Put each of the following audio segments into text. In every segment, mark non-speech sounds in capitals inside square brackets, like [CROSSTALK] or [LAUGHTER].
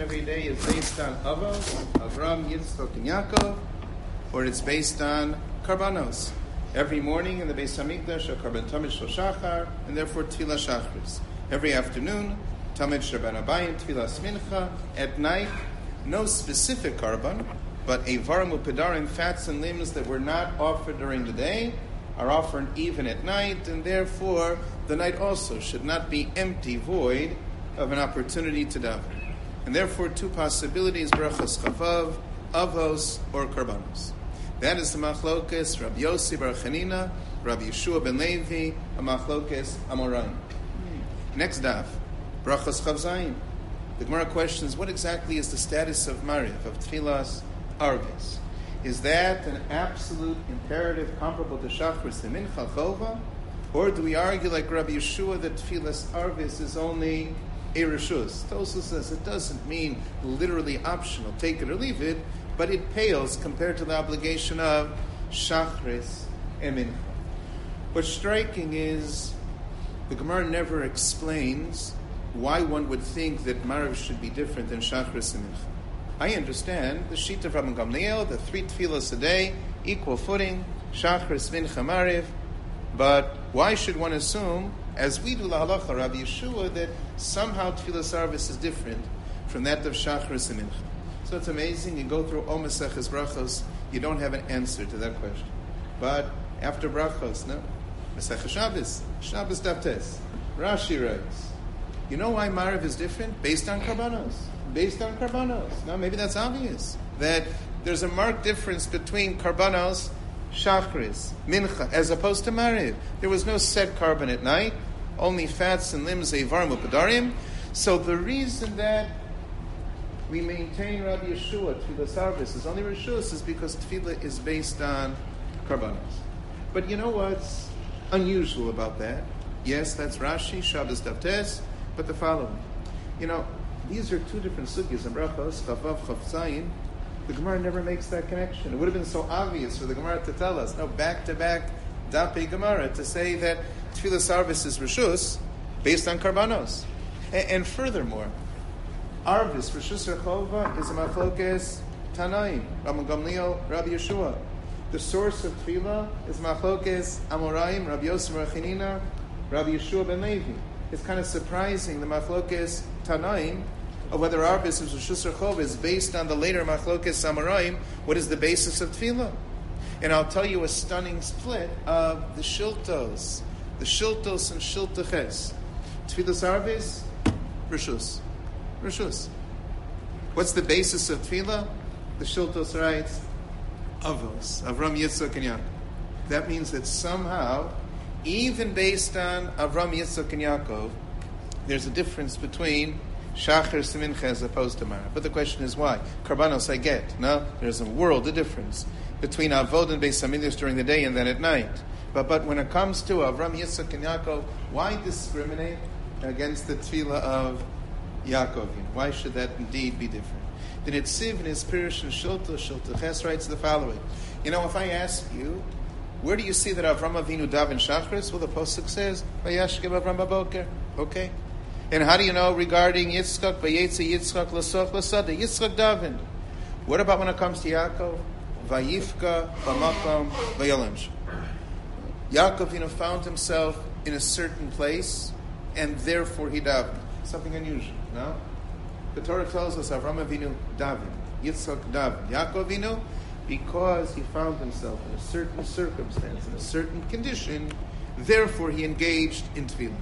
every day is based on Avos, Avram, Yitzchok, and Yaakov, or it's based on Karbanos. Every morning in the Beis Hamikdash, a Karban Tamid Shachar, and therefore Tila Shachris. Every afternoon, Tamid Shabbat Abayim, Tila Smincha. At night, no specific Karban, but a Varam Upedarim, fats and limbs that were not offered during the day, are offered even at night, and therefore the night also should not be empty, void of an opportunity to daven. And therefore, two possibilities: brachas chavav, avos, or karbanos. That is the machlokes Rabbi Yossi Bar Chanina, Rabbi Yeshua ben Levi, a machlokes Amoraim. Next daf, brachas chavzayim. The Gemara questions: What exactly is the status of mariv of tefillas arvis? Is that an absolute imperative comparable to Shachris and Mincha Chova? Or do we argue like Rabbi Yeshua that Tfilas Arvis is only a Rishus? Tosu says it doesn't mean literally optional, take it or leave it, but it pales compared to the obligation of Shachris and. What's striking is the Gemara never explains why one would think that Marav should be different than Shachris and. I understand the sheet of Rabban Gamliel, the three tefillas a day, equal footing, Shachris, Mincha, Mariv. But why should one assume, as we do la halacha, Rabbi Yeshua, that somehow tefillah service is different from that of Shachris and Mincha? So it's amazing. You go through all Omeseches brachos, you don't have an answer to that question. But after brachos, no, Mesech Shabbos, Shabbos Daftes, Rashi writes. You know why Mariv is different? Based on Karbanos based on karbanos. Now, maybe that's obvious that there's a marked difference between karbanos, shachris, mincha, as opposed to mariv. There was no set carbon at night, only fats and limbs, evarim upadarim. So the reason that we maintain Rabbi Yeshua tefillah service is only Rishus is because tefillah is based on karbanos. But you know what's unusual about that? Yes, that's Rashi, Shabbos Davtes, but the following. You know, these are two different sugyas in brachos, chavav, chavzayin. The Gemara never makes that connection. It would have been so obvious for the Gemara to tell us, no, back to back, dape Gemara, to say that tefillah sarvis is rishus based on karbanos. And, and furthermore, arvis, rishus rechova, is a machlokes tanaim, Rabbi Gamliel, Rabbi Yeshua. The source of tefillah is machlokes amoraim, Rabbi Yosef Rechinina, Rabbi Yeshua ben Levi. It's kind of surprising the machlokes tanaim of whether business of Shusar Chov is based on the later Machlokes Samarayim, what is the basis of Tefillah? And I'll tell you a stunning split of the Shiltos, the Shiltos and Shiltaches. Tefillah Arvis, Rishus. Rishus. What's the basis of Tefillah? The Shiltos writes, Avos, Avram Yitzchak and Yaakov. That means that somehow, even based on Avram Yitzchak and Yaakov, there's a difference between Shachar Simincha as opposed to Mara. But the question is why? Karbanos I get. No? There's a world of difference between Avod and Beis Hamikdash during the day and then at night. But, but when it comes to Avram, Yitzchak, and Yaakov, why discriminate against the tefillah of Yaakov? Why should that indeed be different? The Netziv in his Pirish and Shilta, Shilta Ches writes the following. You know, if I ask you, where do you see that Avram Avinu daven Shachris? Well, the Pasuk says, Vayashkev Avram Baboker. Okay? And how do you know regarding Yitzchak, Vayetze Yitzchak, Lasoch, Lasada, Yitzchak David? What about when it comes to Yaakov? Vayifka, Bamakom, Vayalimsh. Yaakov, you know, found himself in a certain place, and therefore he davened. Something unusual, no? The Torah tells us Avram Avinu davened, Yitzchak davened, Yaakov Avinu, because he found himself in a certain circumstance, in a certain condition, therefore he engaged in tefillah.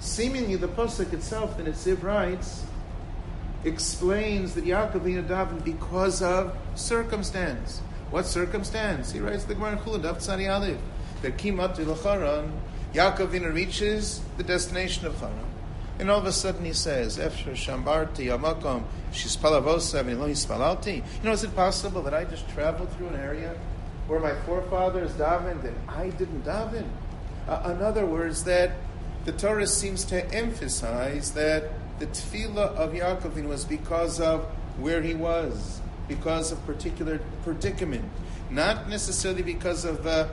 Seemingly, the pasuk itself, the Netziv writes, explains that Yaakov davened because of circumstance. What circumstance? He writes the Gemara Chullin Tzadi Aleph that Kimat Lacharan, Yaakov reaches the destination of Charan. And all of a sudden he says, Efshar Shambarti Yamakom Shispalavosa Spalalti. You know, is it possible that I just traveled through an area where my forefathers davened and I didn't daven? Uh, in other words, that the Torah seems to emphasize that the tefillah of Yaakov was because of where he was, because of particular predicament, not necessarily because of the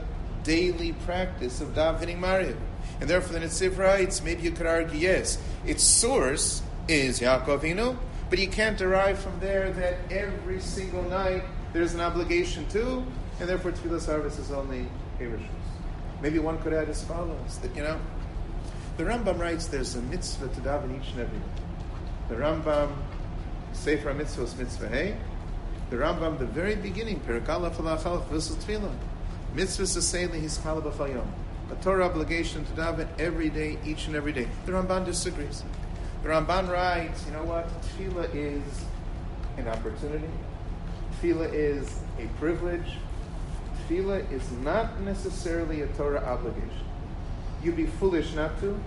daily practice of davening Mariv. And therefore, the Netziv writes, maybe you could argue, yes, its source is Yaakov Inu, But you can't derive from there that every single night there's an obligation too, and therefore tefillah service is only a. Maybe one could add as follows that you know, the Rambam writes there's a mitzvah to daven each and every day. The Rambam, Sefer Mitzvahs Mitzvah Hey, the Rambam, the very beginning, Perikala Falachal Vissel Tefillah, Mitzvah Saseli Hiskala B'Fayom, a Torah obligation to daven every day, each and every day. The Ramban disagrees. The Ramban writes, you know what? Tefillah is an opportunity. Tefillah is a privilege. Tefillah is not necessarily a Torah obligation. You'd be foolish not to,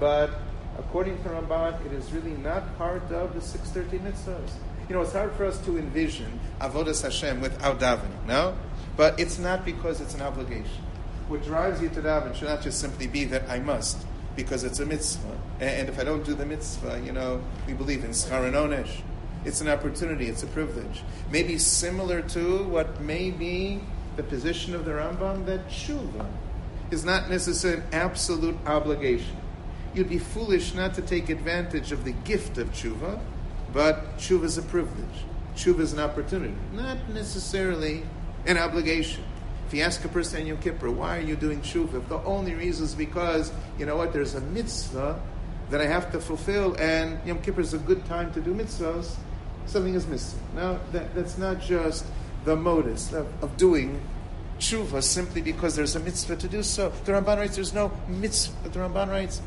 but according to Ramban, it is really not part of the 613 mitzvahs. You know, it's hard for us to envision Avodas Hashem without davening, no? But it's not because it's an obligation. What drives you to daven should not just simply be that I must, because it's a mitzvah. And if I don't do the mitzvah, you know, we believe in schar onesh. It's an opportunity, it's a privilege. Maybe similar to what may be the position of the Rambam that tshuva is not necessarily an absolute obligation. You'd be foolish not to take advantage of the gift of tshuva, but tshuva is a privilege. Tshuva is an opportunity, not necessarily an obligation. If you ask a person in Yom Kippur, why are you doing tshuva? If the only reason is because, you know what, there's a mitzvah that I have to fulfill, and Yom Kippur is a good time to do mitzvahs, something is missing. Now, that, that's not just the modus of, of doing tshuva simply because there's a mitzvah to do so. The Ramban writes there's no mitzvah. The Ramban writes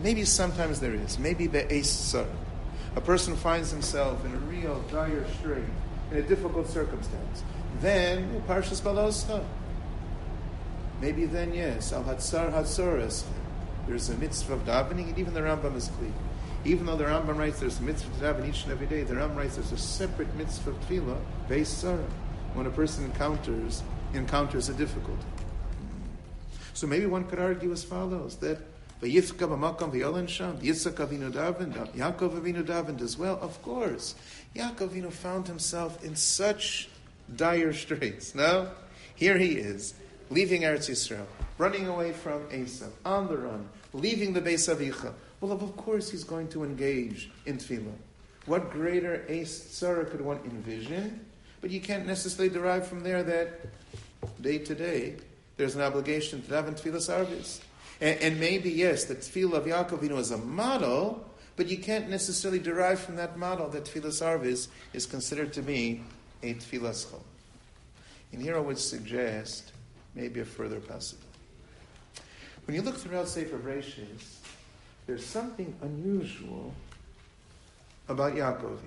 maybe sometimes there is. Maybe be'es A person finds himself in a real dire strait, in a difficult circumstance. Then, Parshas Baloscha. Maybe then, yes, Al Hatzar. There's a mitzvah of davening, and even the Rambam is clear. Even though the Rambam writes there's a mitzvah to daven each and every day, the Rambam writes there's a separate mitzvah of tefillah, based when a person encounters encounters a difficulty. So maybe one could argue as follows that sham, Yitzchak Avinu davened, Yaakov Avinu davened as well. Of course, Yaakov Avinu found himself in such dire straits. No, here he is, leaving Eretz Yisrael, running away from Esav, on the run, leaving the Beis Avicha. Well, of course, he's going to engage in tefillah. What greater Ace could one envision? But you can't necessarily derive from there that day to day there's an obligation to have daven tefillah sarvis. And, and maybe, yes, the tefillah of Yaakov is a model, but you can't necessarily derive from that model that tefillah sarvis is considered to be a tefillah schol. And here I would suggest maybe a further possibility. When you look throughout Sefer Bereshis, there's something unusual about Yaakov.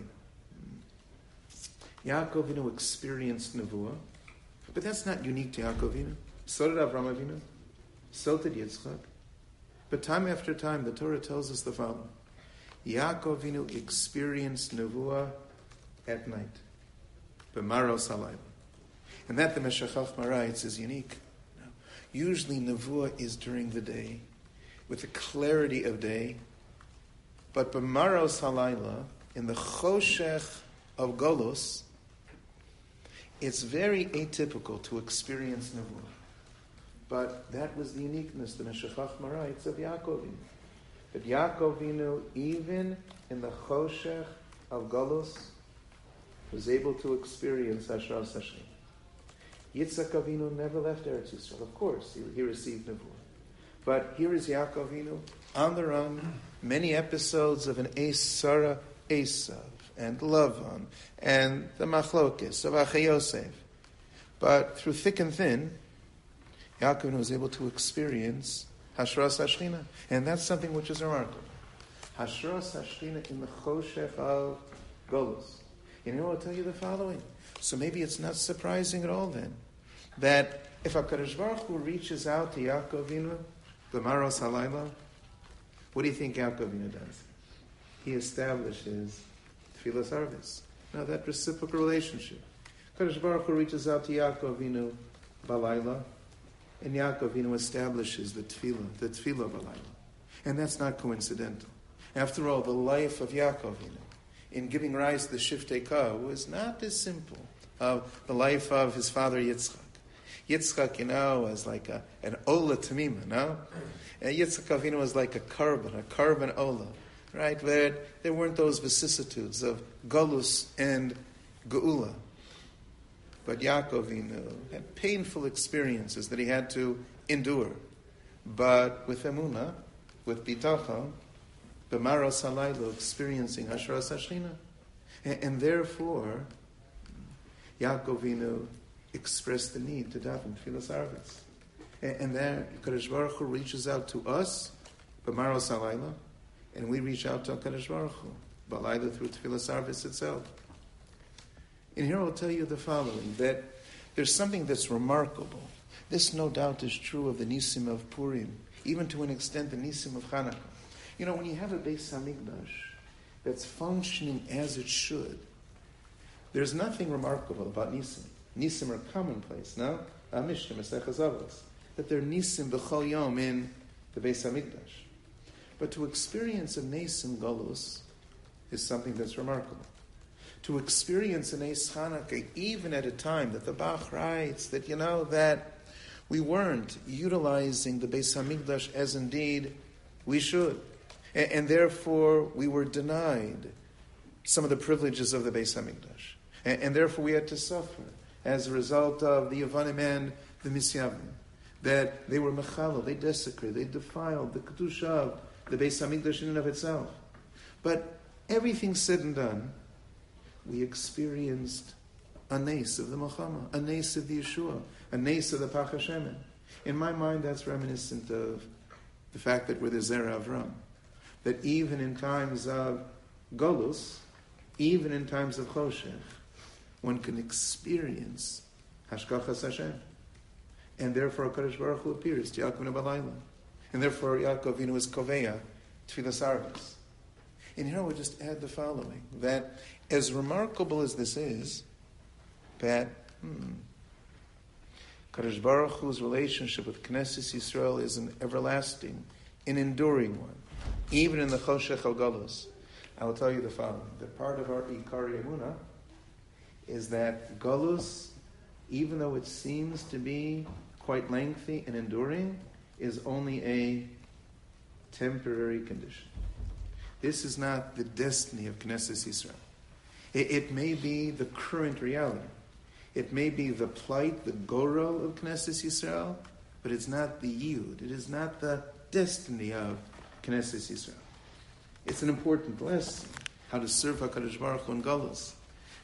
Yaakov experienced Nevuah, but that's not unique to Yaakov. So did Avram Avinu. So did Yitzchak. But time after time, the Torah tells us the following. Yaakov experienced Nevuah at night. B'maros halayla. And that the Meshach writes is unique. Usually Nevuah is during the day, with the clarity of day. But B'maros halayla, in the choshech of Golos, it's very atypical to experience Nevuah. But that was the uniqueness, the Meshachach writes, of Yaakovinu. That Yaakovinu, even in the choshech of Golos, was able to experience Hashras Hashem. Yitzhak Avinu never left Eretz Yisrael. Of course, he, he received Nevuah. But here is Yaakov Avinu on the run, many episodes of an Ace Sarah Esav and Lavan and the Machlokis of Achayosef. But through thick and thin, Yaakov was able to experience Hashras Hashchina. And that's something which is remarkable. Hashras Hashchina in the Choshech of Golos. You know, I'll tell you the following. So maybe it's not surprising at all then that if HaKadosh Baruch Hu reaches out to Yaakov Inu, the Maros Halayla, what do you think Yaakov Inu does? He establishes tefillah service. Now that reciprocal relationship. Kadosh Baruch Hu reaches out to Yaakov Avinu Balayla, and Yaakov Avinu establishes the tefillah, the tefillah Balayla. And that's not coincidental. After all, the life of Yaakov Avinu in giving rise to the Shiftei Ka was not as simple of the life of his father Yitzchak. Yitzchak, you know, was like a, an Ola Tamima, no? And Yitzchak Avinu was like a carbon, a carbon Ola right? Where there weren't those vicissitudes of Galus and Geula. But Yaakov Inu had painful experiences that he had to endure. But with Emuna, with Bitachon, B'maro Salaylo, experiencing Hashras Hashchina. And, and therefore, Yaakov Inu expressed the need to daven Tfilas Arvis. And, and there, Kadosh Baruch Hu reaches out to us, B'maro Salaylo, and we reach out to Kadosh Baruch Hu, Balayla through Tfilas Arvis itself. And here I'll tell you the following, that there's something that's remarkable. This no doubt is true of the Nisim of Purim, even to an extent the Nisim of Hanukkah. You know, when you have a Beis Hamikdash that's functioning as it should, there's nothing remarkable about Nisim. Nisim are commonplace, no? Uh, Mishnah, that they're Nisim b'chol yom in the Beis Hamikdash. But to experience a Nisim Galus is something that's remarkable. To experience an Eis Hanukkah, even at a time that the Bach writes that, you know, that we weren't utilizing the Beis Hamikdash as indeed we should. And, and, therefore, we were denied some of the privileges of the Beis Hamikdash. And, and therefore, we had to suffer as a result of the Yavanim and the Misyavnim. That they were mechalo, they desecrated, they defiled the Kedusha of the Beis Hamikdash in and of itself. But everything said and done, we experienced a nace of the Muhammad, a nace of the Yeshua, a nace of the Pachashemen. In my mind, that's reminiscent of the fact that we're the Zera Avram. That even in times of Golus, even in times of Choshech, one can experience Hashgachas Hashem. And therefore, HaKadosh Baruch Hu appears to Yaakov Balayla. And therefore, Yaakov Avinu is Koveya, Tfilas Arvis. And here I would just add the following that as remarkable as this is, that hmm, Kadosh Baruch Hu's relationship with Knesset Yisrael is an everlasting, an enduring one, even in the Choshech Galus. I will tell you the following: The part of our Ikari Emuna is that Galus, even though it seems to be quite lengthy and enduring, is only a temporary condition. This is not the destiny of Knesset Israel. It, it, may be the current reality. It may be the plight, the goro of Knesset Israel, but it's not the yud. It is not the destiny of Knesset Israel. It's an important lesson how to serve Hakadosh Baruch Hu in Golos.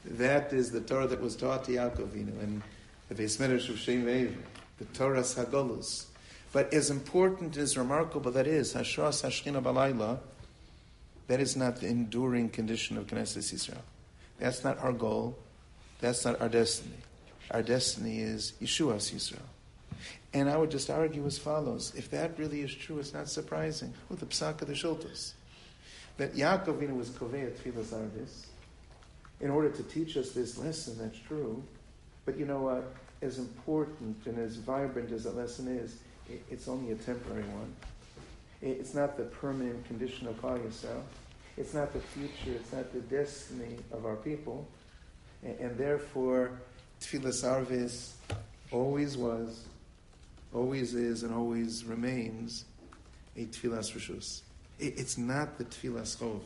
That is the Torah that was taught to Yaakovinu and the Beis Medrash of Shem the Torah Hagolus. But as important, as remarkable that is, Hashras Hashchina Balayla, that is not the enduring condition of Knesset Israel. That's not our goal. That's not our destiny. Our destiny is Yeshua's Israel. And I would just argue as follows. If that really is true, it's not surprising. With the Psak of the Shiltos. That Yaakov was Kovei Tfilas Arvis in order to teach us this lesson, that's true. But you know what? As important and as vibrant as that lesson is, it's only a temporary one. It's not the permanent condition of Klal Yisrael. It's not the future. It's not the destiny of our people. And, and therefore, Tfilas Arvis always was, always is, and always remains a Tfilas Rishus. It, it's not the Tfilas Chov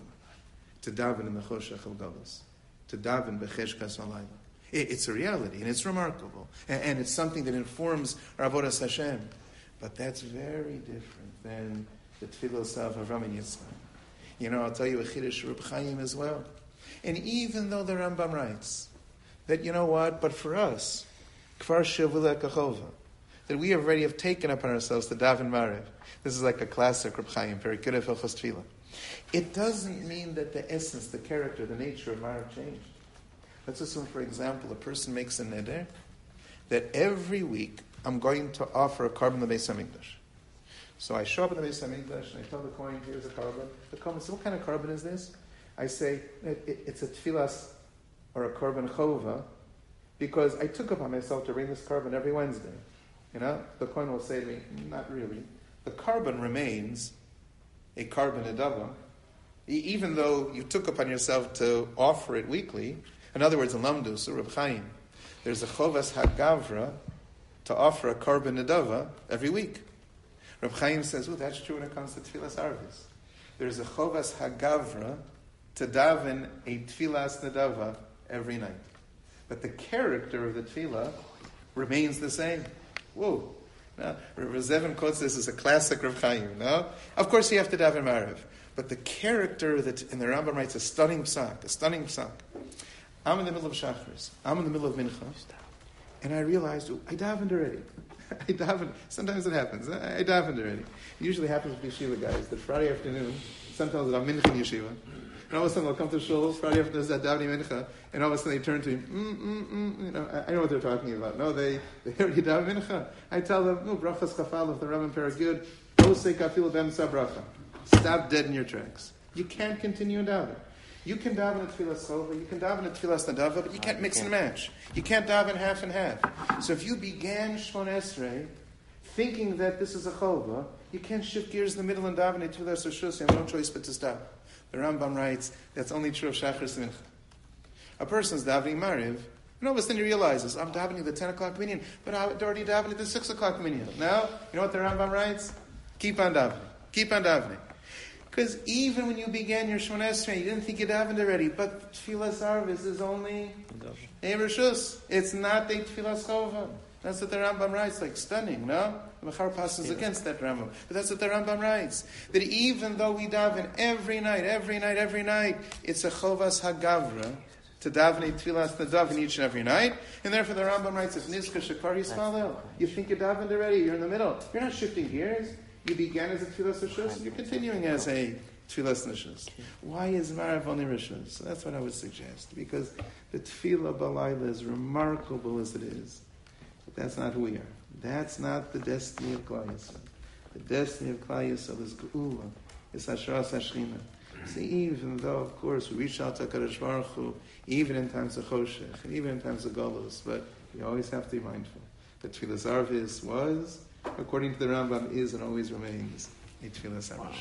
to daven in the Choshech al Galus, to daven b'cheshkas alayla. It's a reality, and it's remarkable, and, it's something that informs our Avodas Hashem. But that's very different than the tefillos of Avram and Yitzchak. You know, I'll tell you a chiddush Reb Chaim as well. And even though the Rambam writes that, you know what, but for us, kfar shavula kachova, that we already have taken upon ourselves the daven marev. This is like a classic Reb Chaim, very good at Hilchos Tefillah. It doesn't mean that the essence, the character, the nature of marev changed. Let's assume, for example, a person makes a neder that every week I'm going to offer a carbon the Beis Hamikdash. So I show up in the Beis Hamikdash and I tell the Kohen, here's a carbon. The Kohen says, what kind of carbon is this? I say, it, it, it's a tefillas or a carbon chova because I took upon myself to bring this carbon every Wednesday. You know, the Kohen will say to me, not really. The carbon remains a korban adava, even though you took upon yourself to offer it weekly. In other words, in Lamdus or Reb Chaim, there's a chovas hagavra to offer a korban adava every week. Reb Chaim says, oh, that's true when it comes to Tfilas Arvis. There's a chovas hagavra to daven a tfilas nadava every night. But the character of the tefillah remains the same. Whoa. Now, Rav Zevin quotes this as a classic Rav Chaim, no? Of course you have to daven Mariv. But the character that, and the Rambam writes a stunning psak, a stunning psak. I'm in the middle of Shachris. I'm in the middle of Mincha. And I realized, oh, I davened already. [LAUGHS] I davened. Sometimes it happens. I, davened already. It usually happens with yeshiva guys that Friday afternoon, sometimes I'm mincha in yeshiva. And all of a sudden they'll come to shul Friday afternoon, that davening mincha, and all of a sudden they turn to me, mm, mm, mm, you know, I, I, know what they're talking about. No, they, [LAUGHS] they already daven mincha. I tell them, no, brachas chafal, if the Rambam Paragud, osei kafil ben sabracha. Stop dead in your tracks. You can't continue in daven. You can daven a tefillah sova, you can daven a tefillah nadava, but you can't mix and match. You can't daven half and half. So if you began Shmon Esrei thinking that this is a chova, you can't shift gears in the middle and daven a tefillah sashus. You have no choice but to stop. The Rambam writes that's only true of Shachris Mincha. A person's davening Mariv, and all of a sudden he realizes, I'm davening the 10 o'clock minyan, but I'm already davening the 6 o'clock minyan. Now, you know what the Rambam writes? Keep on davening. Keep on davening. Because even when you began your Shemon Esrei, you didn't think it happened already. But Tfilas Arvis is only Ebershus. It's not the Tfilas Chova. That's what the Rambam writes, like stunning, no? The Machar passes against that Rambam. But that's what the Rambam writes. That even though we daven every night, every night, every night, it's a Chovas Hagavra to daven tefillas daven each and every night, and therefore the Rambam writes, "If nizka shakar yismalel, you think you davened already, you're in the middle. You're not shifting gears. You began as a tefillas rishus, and you're continuing as a tefillas nishus. Why is marav only rishus? So that's what I would suggest, because the tefillah balayla is remarkable as it is, that's not who we are. That's not the destiny of Klal Yisrael. The destiny of Klal Yisrael is geula, is hashras hashchina. See, even though, of course, we reach out to Kadosh Baruch Hu, even in times of Choshech, and even in times of Golos, but you always have to be mindful that Tfilas Arvis was according to the Rambam, is and always remains a tefillah wow.